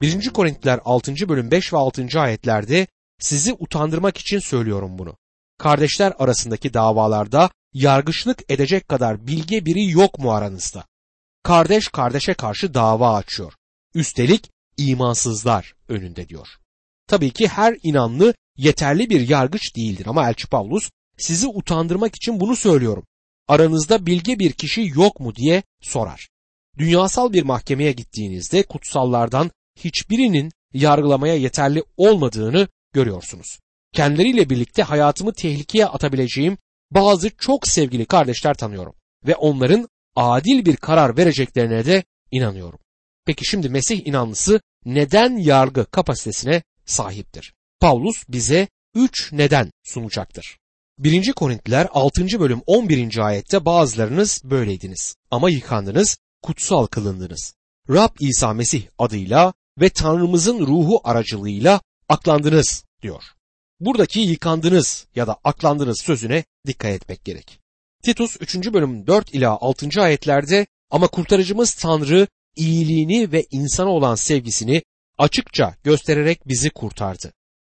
1. Korintiler 6. bölüm 5 ve 6. ayetlerde sizi utandırmak için söylüyorum bunu. Kardeşler arasındaki davalarda yargıçlık edecek kadar bilge biri yok mu aranızda? Kardeş kardeşe karşı dava açıyor. Üstelik imansızlar önünde diyor. Tabii ki her inanlı yeterli bir yargıç değildir ama Elçi Pavlus sizi utandırmak için bunu söylüyorum. Aranızda bilge bir kişi yok mu diye sorar. Dünyasal bir mahkemeye gittiğinizde kutsallardan hiçbirinin yargılamaya yeterli olmadığını görüyorsunuz. Kendileriyle birlikte hayatımı tehlikeye atabileceğim bazı çok sevgili kardeşler tanıyorum ve onların adil bir karar vereceklerine de inanıyorum. Peki şimdi Mesih inanlısı neden yargı kapasitesine sahiptir? Paulus bize üç neden sunacaktır. 1. Korintliler 6. bölüm 11. ayette bazılarınız böyleydiniz ama yıkandınız, kutsal kılındınız. Rab İsa Mesih adıyla ve Tanrımızın ruhu aracılığıyla aklandınız diyor. Buradaki yıkandınız ya da aklandınız sözüne dikkat etmek gerek. Titus 3. bölüm 4 ila 6. ayetlerde ama kurtarıcımız Tanrı iyiliğini ve insana olan sevgisini açıkça göstererek bizi kurtardı.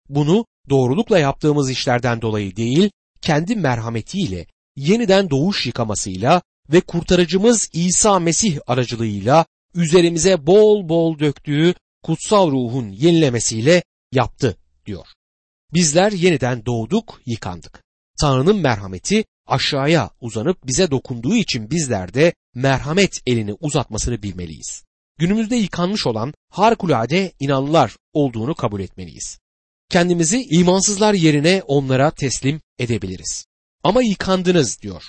Bunu doğrulukla yaptığımız işlerden dolayı değil, kendi merhametiyle, yeniden doğuş yıkamasıyla ve kurtarıcımız İsa Mesih aracılığıyla üzerimize bol bol döktüğü kutsal ruhun yenilemesiyle yaptı diyor. Bizler yeniden doğduk, yıkandık. Tanrı'nın merhameti aşağıya uzanıp bize dokunduğu için bizler de merhamet elini uzatmasını bilmeliyiz. Günümüzde yıkanmış olan harikulade inanlılar olduğunu kabul etmeliyiz. Kendimizi imansızlar yerine onlara teslim edebiliriz. Ama yıkandınız diyor.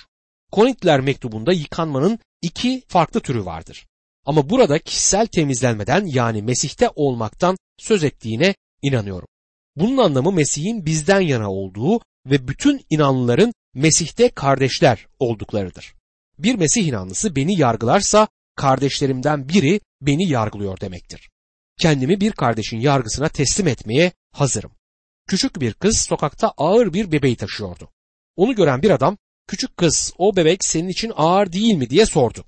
Korintiler mektubunda yıkanmanın iki farklı türü vardır. Ama burada kişisel temizlenmeden yani Mesih'te olmaktan söz ettiğine inanıyorum. Bunun anlamı Mesih'in bizden yana olduğu ve bütün inanlıların Mesih'te kardeşler olduklarıdır. Bir Mesih inanlısı beni yargılarsa kardeşlerimden biri beni yargılıyor demektir. Kendimi bir kardeşin yargısına teslim etmeye hazırım. Küçük bir kız sokakta ağır bir bebeği taşıyordu. Onu gören bir adam, küçük kız o bebek senin için ağır değil mi diye sordu.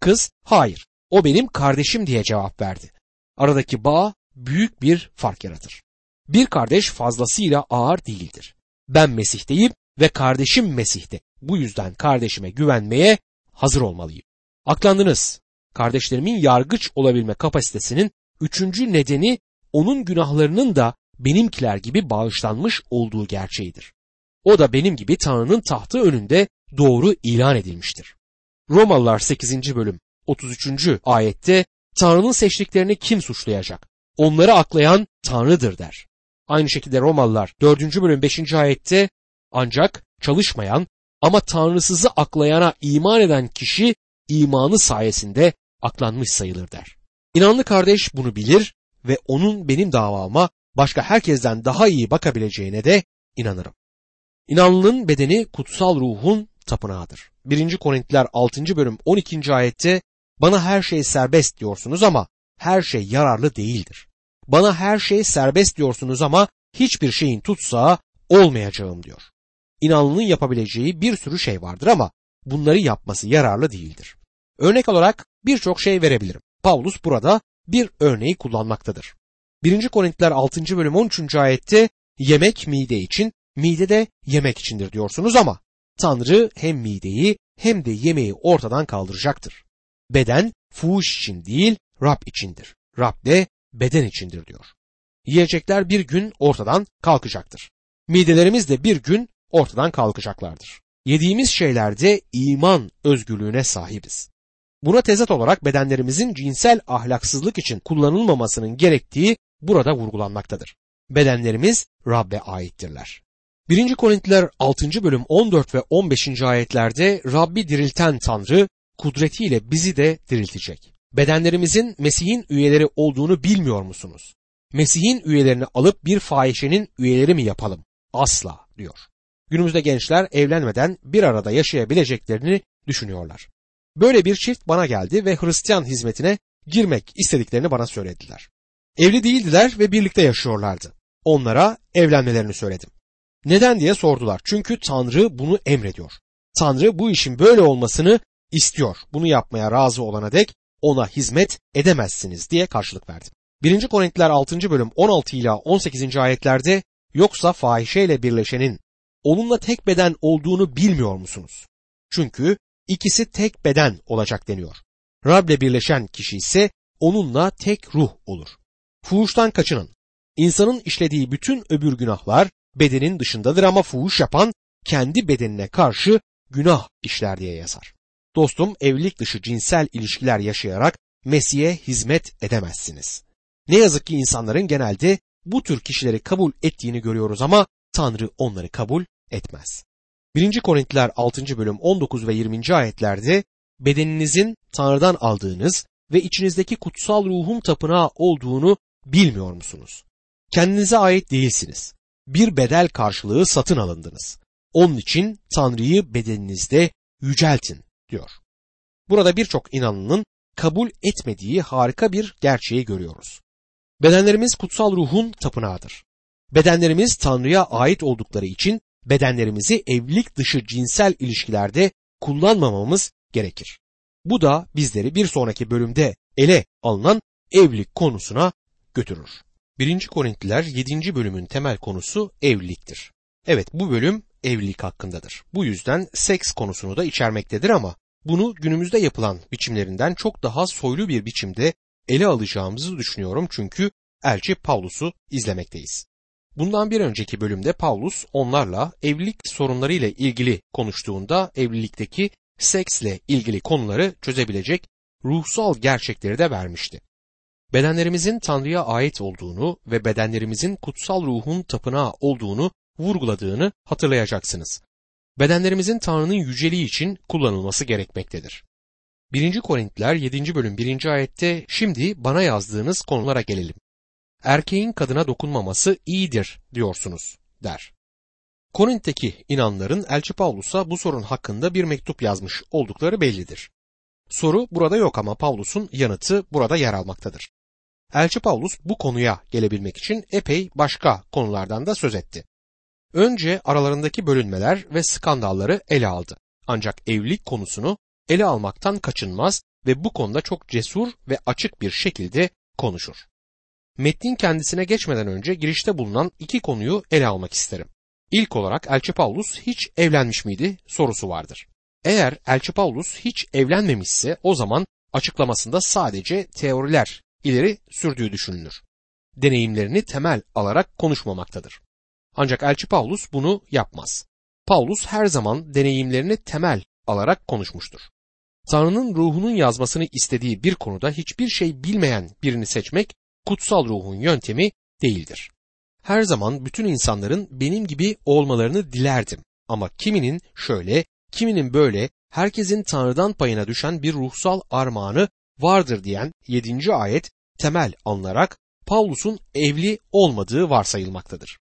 Kız, hayır, o benim kardeşim diye cevap verdi. Aradaki bağ büyük bir fark yaratır. Bir kardeş fazlasıyla ağır değildir. Ben Mesih'teyim ve kardeşim Mesih'te. Bu yüzden kardeşime güvenmeye hazır olmalıyım. Aklandınız. Kardeşlerimin yargıç olabilme kapasitesinin üçüncü nedeni onun günahlarının da benimkiler gibi bağışlanmış olduğu gerçeğidir. O da benim gibi Tanrı'nın tahtı önünde doğru ilan edilmiştir. Romalılar 8. bölüm 33. ayette Tanrı'nın seçtiklerini kim suçlayacak? Onları aklayan Tanrı'dır der. Aynı şekilde Romalılar 4. bölüm 5. ayette ancak çalışmayan ama Tanrısızı aklayana iman eden kişi imanı sayesinde aklanmış sayılır der. İnanlı kardeş bunu bilir ve onun benim davama başka herkesten daha iyi bakabileceğine de inanırım. İnanlının bedeni kutsal ruhun tapınağıdır. 1. Korintiler 6. bölüm 12. ayette bana her şey serbest diyorsunuz ama her şey yararlı değildir. Bana her şey serbest diyorsunuz ama hiçbir şeyin tutsağı olmayacağım diyor. İnanlının yapabileceği bir sürü şey vardır ama bunları yapması yararlı değildir. Örnek olarak birçok şey verebilirim. Paulus burada bir örneği kullanmaktadır. 1. Korintiler 6. bölüm 13. ayette yemek mide için, mide de yemek içindir diyorsunuz ama Tanrı hem mideyi hem de yemeği ortadan kaldıracaktır. Beden fuhuş için değil Rab içindir. Rab de beden içindir diyor. Yiyecekler bir gün ortadan kalkacaktır. Midelerimiz de bir gün ortadan kalkacaklardır. Yediğimiz şeylerde iman özgürlüğüne sahibiz. Buna tezat olarak bedenlerimizin cinsel ahlaksızlık için kullanılmamasının gerektiği burada vurgulanmaktadır. Bedenlerimiz Rab'be aittirler. 1. Korintiler 6. bölüm 14 ve 15. ayetlerde Rabbi dirilten Tanrı kudretiyle bizi de diriltecek. Bedenlerimizin Mesih'in üyeleri olduğunu bilmiyor musunuz? Mesih'in üyelerini alıp bir fahişenin üyeleri mi yapalım? Asla diyor. Günümüzde gençler evlenmeden bir arada yaşayabileceklerini düşünüyorlar. Böyle bir çift bana geldi ve Hristiyan hizmetine girmek istediklerini bana söylediler. Evli değildiler ve birlikte yaşıyorlardı. Onlara evlenmelerini söyledim. Neden diye sordular. Çünkü Tanrı bunu emrediyor. Tanrı bu işin böyle olmasını istiyor. Bunu yapmaya razı olana dek ona hizmet edemezsiniz diye karşılık verdim. 1. Korintiler 6. bölüm 16 ila 18. ayetlerde yoksa fahişeyle birleşenin onunla tek beden olduğunu bilmiyor musunuz? Çünkü ikisi tek beden olacak deniyor. Rab'le birleşen kişi ise onunla tek ruh olur. Fuhuştan kaçının. İnsanın işlediği bütün öbür günahlar bedenin dışındadır ama fuhuş yapan kendi bedenine karşı günah işler diye yazar. Dostum evlilik dışı cinsel ilişkiler yaşayarak Mesih'e hizmet edemezsiniz. Ne yazık ki insanların genelde bu tür kişileri kabul ettiğini görüyoruz ama Tanrı onları kabul etmez. 1. Korintiler 6. bölüm 19 ve 20. ayetlerde bedeninizin Tanrı'dan aldığınız ve içinizdeki kutsal ruhun tapınağı olduğunu bilmiyor musunuz? Kendinize ait değilsiniz. Bir bedel karşılığı satın alındınız. Onun için Tanrı'yı bedeninizde yüceltin diyor. Burada birçok inanlının kabul etmediği harika bir gerçeği görüyoruz. Bedenlerimiz kutsal ruhun tapınağıdır. Bedenlerimiz Tanrı'ya ait oldukları için bedenlerimizi evlilik dışı cinsel ilişkilerde kullanmamamız gerekir. Bu da bizleri bir sonraki bölümde ele alınan evlilik konusuna götürür. 1. Korintliler 7. bölümün temel konusu evliliktir. Evet bu bölüm evlilik hakkındadır. Bu yüzden seks konusunu da içermektedir ama bunu günümüzde yapılan biçimlerinden çok daha soylu bir biçimde ele alacağımızı düşünüyorum çünkü elçi Pavlus'u izlemekteyiz. Bundan bir önceki bölümde Paulus onlarla evlilik sorunlarıyla ilgili konuştuğunda evlilikteki seksle ilgili konuları çözebilecek ruhsal gerçekleri de vermişti. Bedenlerimizin Tanrı'ya ait olduğunu ve bedenlerimizin kutsal ruhun tapınağı olduğunu vurguladığını hatırlayacaksınız. Bedenlerimizin Tanrı'nın yüceliği için kullanılması gerekmektedir. 1. Korintiler 7. bölüm 1. ayette şimdi bana yazdığınız konulara gelelim. Erkeğin kadına dokunmaması iyidir diyorsunuz der. Korint'teki inanların Elçi Pavlus'a bu sorun hakkında bir mektup yazmış oldukları bellidir. Soru burada yok ama Pavlus'un yanıtı burada yer almaktadır. Elçi Pavlus bu konuya gelebilmek için epey başka konulardan da söz etti. Önce aralarındaki bölünmeler ve skandalları ele aldı. Ancak evlilik konusunu ele almaktan kaçınmaz ve bu konuda çok cesur ve açık bir şekilde konuşur. Metnin kendisine geçmeden önce girişte bulunan iki konuyu ele almak isterim. İlk olarak Elçi Paulus hiç evlenmiş miydi sorusu vardır. Eğer Elçi Paulus hiç evlenmemişse o zaman açıklamasında sadece teoriler ileri sürdüğü düşünülür. Deneyimlerini temel alarak konuşmamaktadır. Ancak Elçi Paulus bunu yapmaz. Paulus her zaman deneyimlerini temel alarak konuşmuştur. Tanrı'nın ruhunun yazmasını istediği bir konuda hiçbir şey bilmeyen birini seçmek kutsal ruhun yöntemi değildir. Her zaman bütün insanların benim gibi olmalarını dilerdim ama kiminin şöyle, kiminin böyle, herkesin Tanrı'dan payına düşen bir ruhsal armağanı vardır diyen 7. ayet temel alınarak Pavlus'un evli olmadığı varsayılmaktadır.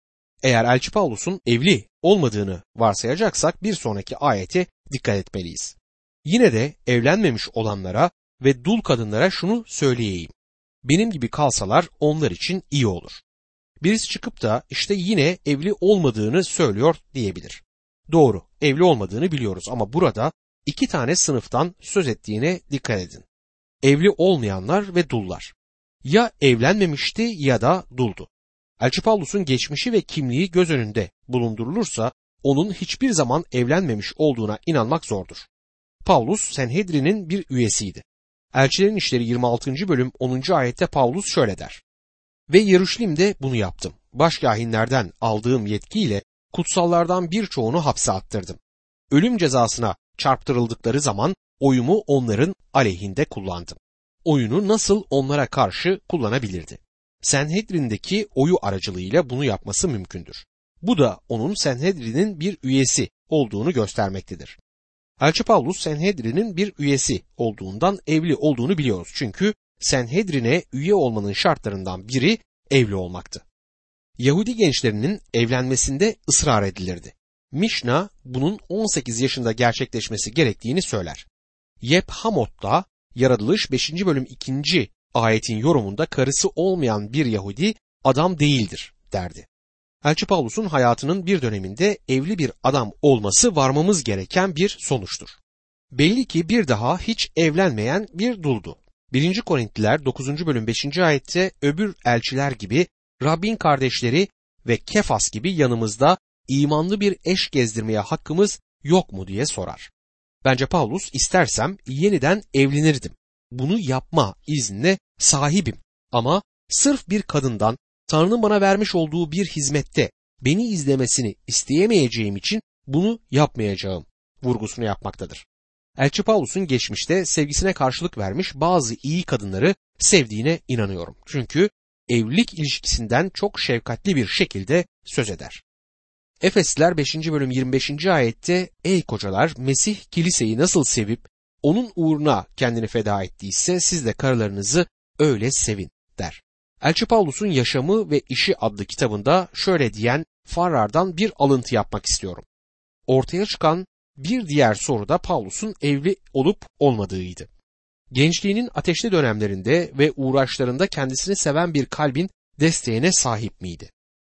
Eğer Elçi Pavlus'un evli olmadığını varsayacaksak bir sonraki ayete dikkat etmeliyiz. Yine de evlenmemiş olanlara ve dul kadınlara şunu söyleyeyim. Benim gibi kalsalar onlar için iyi olur. Birisi çıkıp da işte yine evli olmadığını söylüyor diyebilir. Doğru, evli olmadığını biliyoruz ama burada iki tane sınıftan söz ettiğine dikkat edin. Evli olmayanlar ve dullar. Ya evlenmemişti ya da duldu. Elçi Pavlus'un geçmişi ve kimliği göz önünde bulundurulursa onun hiçbir zaman evlenmemiş olduğuna inanmak zordur. Pavlus Senhedrin'in bir üyesiydi. Elçilerin İşleri 26. bölüm 10. ayette Pavlus şöyle der. Ve Yeruşalim'de bunu yaptım. Başkahinlerden aldığım yetkiyle kutsallardan birçoğunu hapse attırdım. Ölüm cezasına çarptırıldıkları zaman oyumu onların aleyhinde kullandım. Oyunu nasıl onlara karşı kullanabilirdi? Senhedrin'deki oyu aracılığıyla bunu yapması mümkündür. Bu da onun Senhedrin'in bir üyesi olduğunu göstermektedir. Elçi Pavlus Senhedrin'in bir üyesi olduğundan evli olduğunu biliyoruz. Çünkü Senhedrin'e üye olmanın şartlarından biri evli olmaktı. Yahudi gençlerinin evlenmesinde ısrar edilirdi. Mişna bunun 18 yaşında gerçekleşmesi gerektiğini söyler. Yep Hamot'ta Yaratılış 5. bölüm 2. ayetin yorumunda karısı olmayan bir Yahudi adam değildir derdi. Elçi Pavlus'un hayatının bir döneminde evli bir adam olması varmamız gereken bir sonuçtur. Belli ki bir daha hiç evlenmeyen bir duldu. 1. Korintliler 9. bölüm 5. ayette öbür elçiler gibi Rabbin kardeşleri ve Kefas gibi yanımızda imanlı bir eş gezdirmeye hakkımız yok mu diye sorar. Bence Paulus istersem yeniden evlenirdim. Bunu yapma iznine sahibim ama sırf bir kadından Tanrı'nın bana vermiş olduğu bir hizmette beni izlemesini isteyemeyeceğim için bunu yapmayacağım vurgusunu yapmaktadır. Elçi Paulus'un geçmişte sevgisine karşılık vermiş bazı iyi kadınları sevdiğine inanıyorum. Çünkü evlilik ilişkisinden çok şefkatli bir şekilde söz eder. Efesliler 5. bölüm 25. ayette Ey kocalar Mesih kiliseyi nasıl sevip onun uğruna kendini feda ettiyse siz de karılarınızı öyle sevin der. Elçi Paulus'un Yaşamı ve İşi adlı kitabında şöyle diyen Farrar'dan bir alıntı yapmak istiyorum. Ortaya çıkan bir diğer soru da Paulus'un evli olup olmadığıydı. Gençliğinin ateşli dönemlerinde ve uğraşlarında kendisini seven bir kalbin desteğine sahip miydi?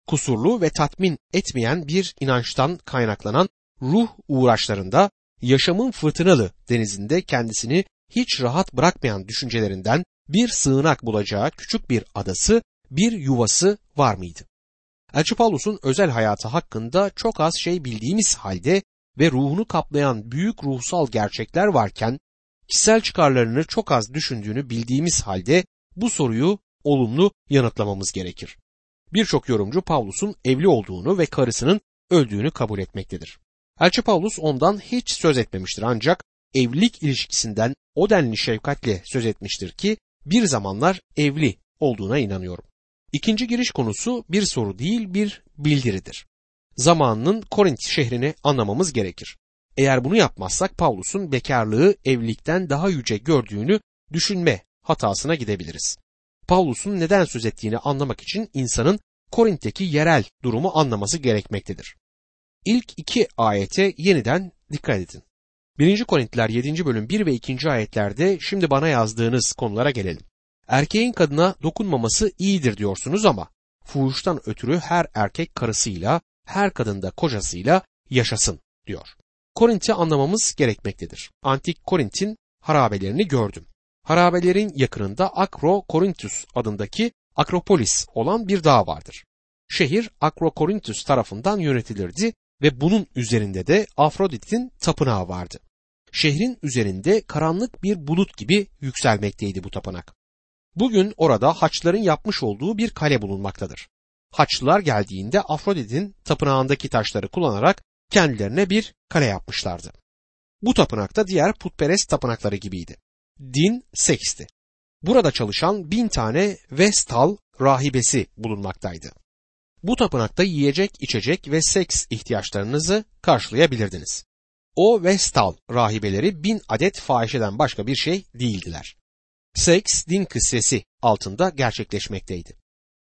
Kusurlu ve tatmin etmeyen bir inançtan kaynaklanan ruh uğraşlarında yaşamın fırtınalı denizinde kendisini hiç rahat bırakmayan düşüncelerinden bir sığınak bulacağı küçük bir adası, bir yuvası var mıydı? Elçi Paulus'un özel hayatı hakkında çok az şey bildiğimiz halde ve ruhunu kaplayan büyük ruhsal gerçekler varken kişisel çıkarlarını çok az düşündüğünü bildiğimiz halde bu soruyu olumlu yanıtlamamız gerekir. Birçok yorumcu Paulus'un evli olduğunu ve karısının öldüğünü kabul etmektedir. Elçi Paulus ondan hiç söz etmemiştir ancak evlilik ilişkisinden o denli şefkatle söz etmiştir ki bir zamanlar evli olduğuna inanıyorum. İkinci giriş konusu bir soru değil bir bildiridir. Zamanının Korint şehrini anlamamız gerekir. Eğer bunu yapmazsak Paulus'un bekarlığı evlilikten daha yüce gördüğünü düşünme hatasına gidebiliriz. Paulus'un neden söz ettiğini anlamak için insanın Korint'teki yerel durumu anlaması gerekmektedir. İlk iki ayete yeniden dikkat edin. 1. Korintiler 7. bölüm 1 ve 2. ayetlerde şimdi bana yazdığınız konulara gelelim. Erkeğin kadına dokunmaması iyidir diyorsunuz ama fuhuştan ötürü her erkek karısıyla, her kadın da kocasıyla yaşasın diyor. Korint'i anlamamız gerekmektedir. Antik Korint'in harabelerini gördüm. Harabelerin yakınında Akro Korintus adındaki Akropolis olan bir dağ vardır. Şehir Akro Korintus tarafından yönetilirdi ve bunun üzerinde de Afrodit'in tapınağı vardı. Şehrin üzerinde karanlık bir bulut gibi yükselmekteydi bu tapınak. Bugün orada Haçlıların yapmış olduğu bir kale bulunmaktadır. Haçlılar geldiğinde Afrodit'in tapınağındaki taşları kullanarak kendilerine bir kale yapmışlardı. Bu tapınakta diğer putperest tapınakları gibiydi. Din seksti. Burada çalışan bin tane Vestal rahibesi bulunmaktaydı. Bu tapınakta yiyecek, içecek ve seks ihtiyaçlarınızı karşılayabilirdiniz. O Vestal rahibeleri bin adet fahişeden başka bir şey değildiler. Seks din kıssesi altında gerçekleşmekteydi.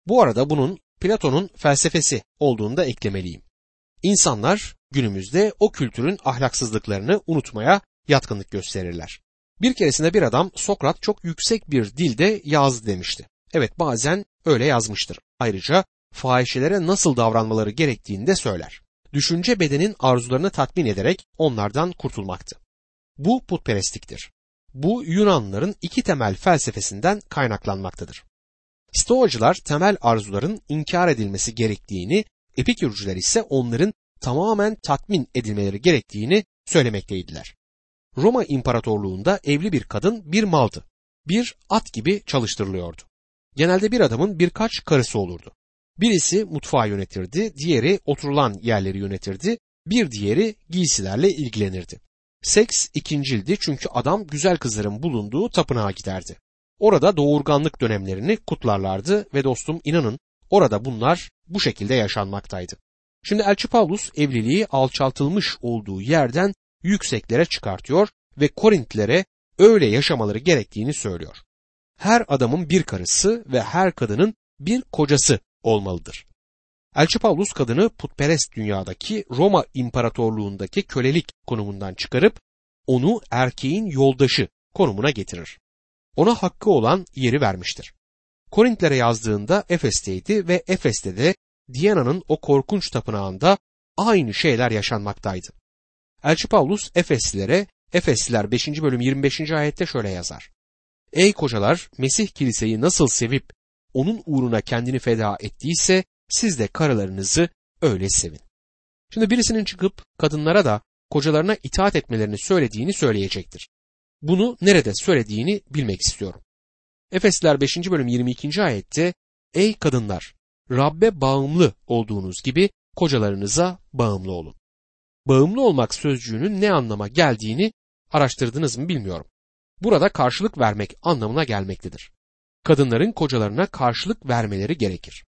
Bu arada bunun Platon'un felsefesi olduğunu da eklemeliyim. İnsanlar günümüzde o kültürün ahlaksızlıklarını unutmaya yatkınlık gösterirler. Bir keresinde bir adam Sokrat çok yüksek bir dilde yazdı demişti. Evet bazen öyle yazmıştır. Ayrıca fahişelere nasıl davranmaları gerektiğini de söyler. Düşünce bedenin arzularını tatmin ederek onlardan kurtulmaktı. Bu putperestliktir. Bu Yunanlıların iki temel felsefesinden kaynaklanmaktadır. Stoacılar temel arzuların inkar edilmesi gerektiğini, epikürcüler ise onların tamamen tatmin edilmeleri gerektiğini söylemekteydiler. Roma İmparatorluğunda evli bir kadın bir maldı. Bir at gibi çalıştırılıyordu. Genelde bir adamın birkaç karısı olurdu. Birisi mutfağı yönetirdi, diğeri oturulan yerleri yönetirdi, bir diğeri giysilerle ilgilenirdi. Seks ikincildi çünkü adam güzel kızların bulunduğu tapınağa giderdi. Orada doğurganlık dönemlerini kutlarlardı ve dostum inanın orada bunlar bu şekilde yaşanmaktaydı. Şimdi Elçi Paulus evliliği alçaltılmış olduğu yerden yükseklere çıkartıyor ve Korintlilere öyle yaşamaları gerektiğini söylüyor. Her adamın bir karısı ve her kadının bir kocası olmalıdır. Elçi Paulus kadını putperest dünyadaki Roma İmparatorluğundaki kölelik konumundan çıkarıp onu erkeğin yoldaşı konumuna getirir. Ona hakkı olan yeri vermiştir. Korintlere yazdığında Efes'teydi ve Efes'te de Diana'nın o korkunç tapınağında aynı şeyler yaşanmaktaydı. Elçi Paulus Efeslilere Efesliler 5. bölüm 25. ayette şöyle yazar. Ey kocalar Mesih kiliseyi nasıl sevip onun uğruna kendini feda ettiyse siz de karılarınızı öyle sevin. Şimdi birisinin çıkıp kadınlara da kocalarına itaat etmelerini söylediğini söyleyecektir. Bunu nerede söylediğini bilmek istiyorum. Efesler 5. bölüm 22. ayette Ey kadınlar Rabbe bağımlı olduğunuz gibi kocalarınıza bağımlı olun. Bağımlı olmak sözcüğünün ne anlama geldiğini araştırdınız mı bilmiyorum. Burada karşılık vermek anlamına gelmektedir. Kadınların kocalarına karşılık vermeleri gerekir.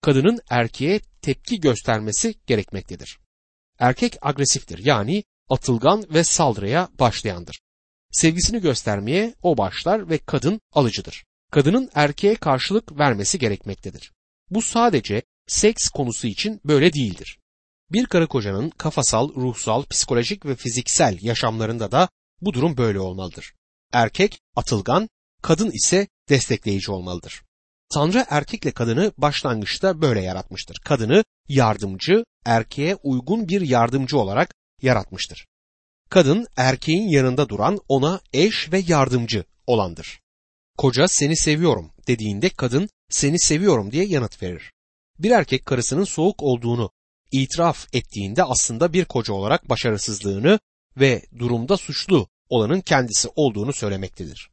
Kadının erkeğe tepki göstermesi gerekmektedir. Erkek agresiftir yani atılgan ve saldırıya başlayandır. Sevgisini göstermeye o başlar ve kadın alıcıdır. Kadının erkeğe karşılık vermesi gerekmektedir. Bu sadece seks konusu için böyle değildir. Bir karı kocanın kafasal, ruhsal, psikolojik ve fiziksel yaşamlarında da bu durum böyle olmalıdır. Erkek atılgan, kadın ise destekleyici olmalıdır. Tanrı erkekle kadını başlangıçta böyle yaratmıştır. Kadını yardımcı, erkeğe uygun bir yardımcı olarak yaratmıştır. Kadın erkeğin yanında duran ona eş ve yardımcı olandır. Koca seni seviyorum dediğinde kadın seni seviyorum diye yanıt verir. Bir erkek karısının soğuk olduğunu itiraf ettiğinde aslında bir koca olarak başarısızlığını ve durumda suçlu olanın kendisi olduğunu söylemektedir.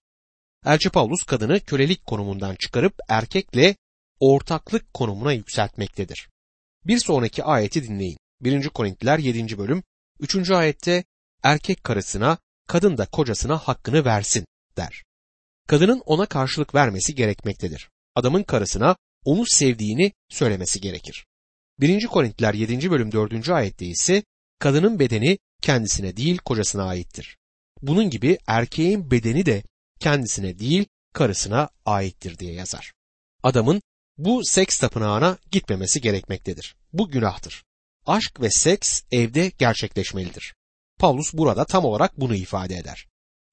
Elçi Paulus kadını kölelik konumundan çıkarıp erkekle ortaklık konumuna yükseltmektedir. Bir sonraki ayeti dinleyin. 1. Korintiler 7. bölüm 3. ayette erkek karısına, kadın da kocasına hakkını versin der. Kadının ona karşılık vermesi gerekmektedir. Adamın karısına onu sevdiğini söylemesi gerekir. 1. Korintiler 7. bölüm 4. ayette ise kadının bedeni kendisine değil kocasına aittir. Bunun gibi erkeğin bedeni de kendisine değil karısına aittir diye yazar. Adamın bu seks tapınağına gitmemesi gerekmektedir. Bu günahtır. Aşk ve seks evde gerçekleşmelidir. Paulus burada tam olarak bunu ifade eder.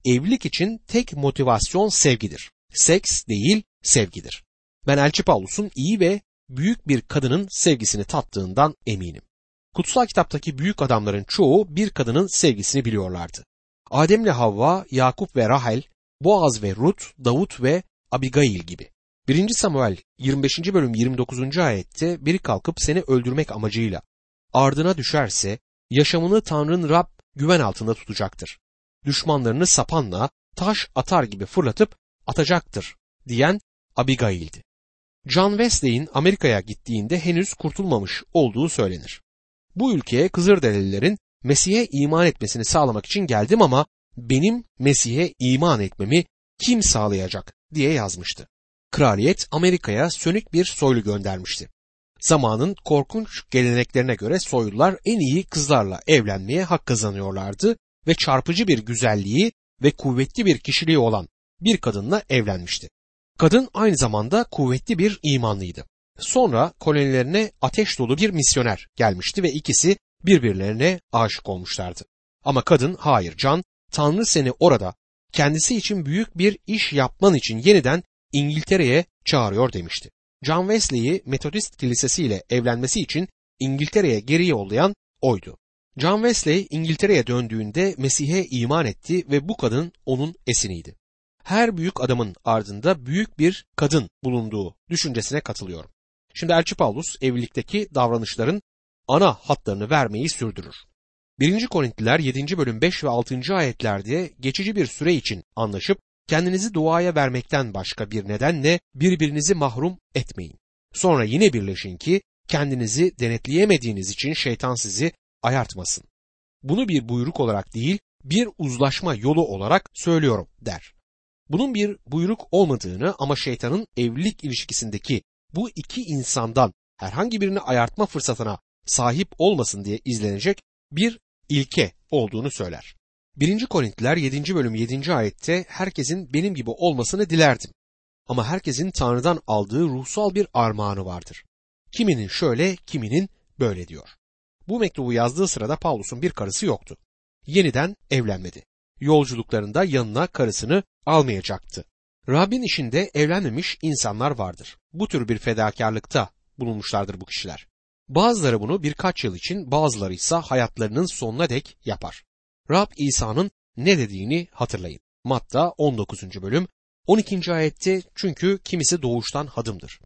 Evlilik için tek motivasyon sevgidir. Seks değil, sevgidir. Ben Elçi Paulus'un iyi ve büyük bir kadının sevgisini tattığından eminim. Kutsal kitaptaki büyük adamların çoğu bir kadının sevgisini biliyorlardı. Adem'le Havva, Yakup ve Rahel, Boaz ve Rut, Davut ve Abigail gibi. 1. Samuel 25. bölüm 29. ayette biri kalkıp seni öldürmek amacıyla ardına düşerse yaşamını Tanrı'nın Rab güven altında tutacaktır. Düşmanlarını sapanla taş atar gibi fırlatıp atacaktır diyen Abigail'di. John Wesley'in Amerika'ya gittiğinde henüz kurtulmamış olduğu söylenir. Bu ülkeye Kızılderililerin Mesih'e iman etmesini sağlamak için geldim ama benim Mesih'e iman etmemi kim sağlayacak diye yazmıştı. Kraliyet Amerika'ya sönük bir soylu göndermişti. Zamanın korkunç geleneklerine göre soylular en iyi kızlarla evlenmeye hak kazanıyorlardı ve çarpıcı bir güzelliği ve kuvvetli bir kişiliği olan bir kadınla evlenmişti. Kadın aynı zamanda kuvvetli bir imanlıydı. Sonra kolonilerine ateş dolu bir misyoner gelmişti ve ikisi birbirlerine aşık olmuşlardı. Ama kadın hayır Can, Tanrı seni orada kendisi için büyük bir iş yapman için yeniden İngiltere'ye çağırıyor demişti. John Wesley'i Metodist Kilisesi ile evlenmesi için İngiltere'ye geri yollayan oydu. John Wesley İngiltere'ye döndüğünde Mesih'e iman etti ve bu kadın onun esiniydi. Her büyük adamın ardında büyük bir kadın bulunduğu düşüncesine katılıyorum. Şimdi Elçi Paulus evlilikteki davranışların ana hatlarını vermeyi sürdürür. 1. Korintliler 7. bölüm 5 ve 6. ayetlerde geçici bir süre için anlaşıp kendinizi duaya vermekten başka bir nedenle birbirinizi mahrum etmeyin. Sonra yine birleşin ki kendinizi denetleyemediğiniz için şeytan sizi ayartmasın. Bunu bir buyruk olarak değil, bir uzlaşma yolu olarak söylüyorum der. Bunun bir buyruk olmadığını ama şeytanın evlilik ilişkisindeki bu iki insandan herhangi birini ayartma fırsatına sahip olmasın diye izlenecek bir ilke olduğunu söyler. 1. Korintiler 7. bölüm 7. ayette herkesin benim gibi olmasını dilerdim. Ama herkesin Tanrı'dan aldığı ruhsal bir armağanı vardır. Kiminin şöyle, kiminin böyle diyor. Bu mektubu yazdığı sırada Paulus'un bir karısı yoktu. Yeniden evlenmedi. Yolculuklarında yanına karısını almayacaktı. Rabbin işinde evlenmemiş insanlar vardır. Bu tür bir fedakarlıkta bulunmuşlardır bu kişiler. Bazıları bunu birkaç yıl için, bazıları ise hayatlarının sonuna dek yapar. Rab İsa'nın ne dediğini hatırlayın. Matta 19. bölüm 12. ayette çünkü kimisi doğuştan hadımdır.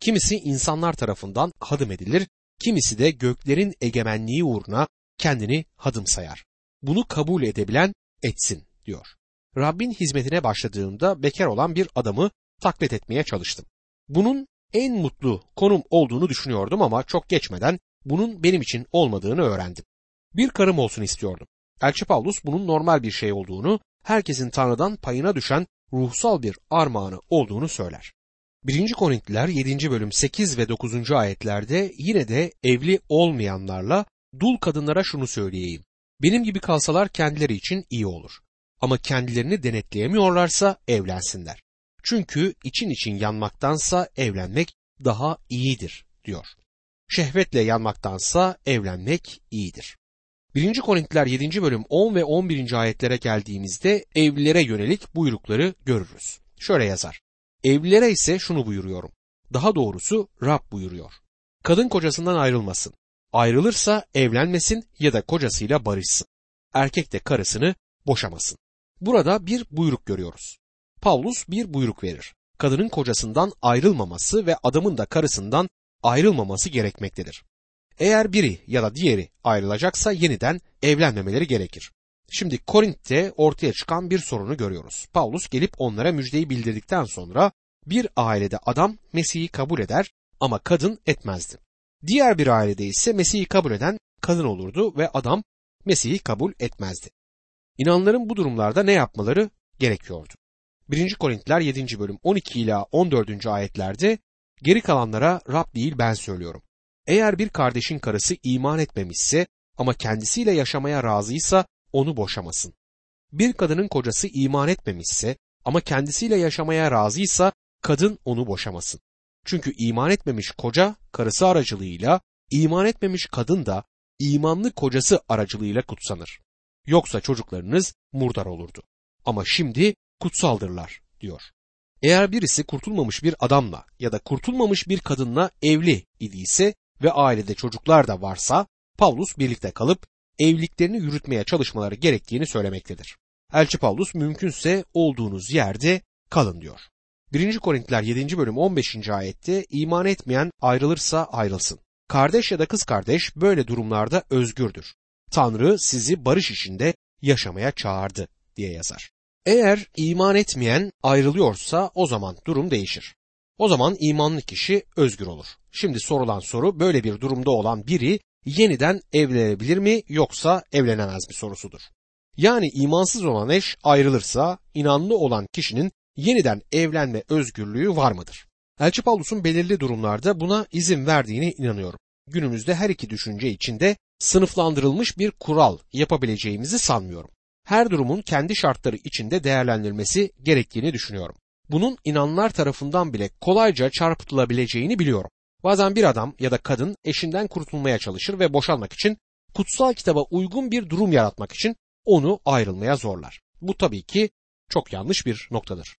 Kimisi insanlar tarafından hadım edilir, kimisi de göklerin egemenliği uğruna kendini hadım sayar. Bunu kabul edebilen etsin diyor. Rabbin hizmetine başladığımda bekar olan bir adamı taklit etmeye çalıştım. Bunun en mutlu konum olduğunu düşünüyordum ama çok geçmeden bunun benim için olmadığını öğrendim. Bir karım olsun istiyordum. Elçi Paulus bunun normal bir şey olduğunu, herkesin Tanrı'dan payına düşen ruhsal bir armağanı olduğunu söyler. 1. Korintiler 7. bölüm 8 ve 9. ayetlerde yine de evli olmayanlarla dul kadınlara şunu söyleyeyim. Benim gibi kalsalar kendileri için iyi olur. Ama kendilerini denetleyemiyorlarsa evlensinler. Çünkü için için yanmaktansa evlenmek daha iyidir diyor. Şehvetle yanmaktansa evlenmek iyidir. 1. Korintiler 7. bölüm 10 ve 11. ayetlere geldiğimizde evlilere yönelik buyrukları görürüz. Şöyle yazar. Evlilere ise şunu buyuruyorum. Daha doğrusu Rab buyuruyor. Kadın kocasından ayrılmasın. Ayrılırsa evlenmesin ya da kocasıyla barışsın. Erkek de karısını boşamasın. Burada bir buyruk görüyoruz. Pavlus bir buyruk verir. Kadının kocasından ayrılmaması ve adamın da karısından ayrılmaması gerekmektedir. Eğer biri ya da diğeri ayrılacaksa yeniden evlenmemeleri gerekir. Şimdi Korint'te ortaya çıkan bir sorunu görüyoruz. Paulus gelip onlara müjdeyi bildirdikten sonra bir ailede adam Mesih'i kabul eder ama kadın etmezdi. Diğer bir ailede ise Mesih'i kabul eden kadın olurdu ve adam Mesih'i kabul etmezdi. İnanların bu durumlarda ne yapmaları gerekiyordu? 1. Korintiler 7. bölüm 12 ila 14. ayetlerde geri kalanlara Rab değil ben söylüyorum. Eğer bir kardeşin karısı iman etmemişse ama kendisiyle yaşamaya razıysa onu boşamasın. Bir kadının kocası iman etmemişse ama kendisiyle yaşamaya razıysa kadın onu boşamasın. Çünkü iman etmemiş koca karısı aracılığıyla, iman etmemiş kadın da imanlı kocası aracılığıyla kutsanır. Yoksa çocuklarınız murdar olurdu. Ama şimdi kutsaldırlar diyor. Eğer birisi kurtulmamış bir adamla ya da kurtulmamış bir kadınla evli idiyse ve ailede çocuklar da varsa Pavlus birlikte kalıp evliliklerini yürütmeye çalışmaları gerektiğini söylemektedir. Elçi Pavlus mümkünse olduğunuz yerde kalın diyor. 1. Korintiler 7. bölüm 15. ayette iman etmeyen ayrılırsa ayrılsın. Kardeş ya da kız kardeş böyle durumlarda özgürdür. Tanrı sizi barış içinde yaşamaya çağırdı diye yazar. Eğer iman etmeyen ayrılıyorsa o zaman durum değişir. O zaman imanlı kişi özgür olur. Şimdi sorulan soru böyle bir durumda olan biri yeniden evlenebilir mi yoksa evlenemez mi sorusudur. Yani imansız olan eş ayrılırsa inanlı olan kişinin yeniden evlenme özgürlüğü var mıdır? Elçi Paulus'un belirli durumlarda buna izin verdiğine inanıyorum. Günümüzde her iki düşünce içinde sınıflandırılmış bir kural yapabileceğimizi sanmıyorum. Her durumun kendi şartları içinde değerlendirilmesi gerektiğini düşünüyorum. Bunun inanlar tarafından bile kolayca çarpıtılabileceğini biliyorum. Bazen bir adam ya da kadın eşinden kurtulmaya çalışır ve boşanmak için kutsal kitaba uygun bir durum yaratmak için onu ayrılmaya zorlar. Bu tabii ki çok yanlış bir noktadır.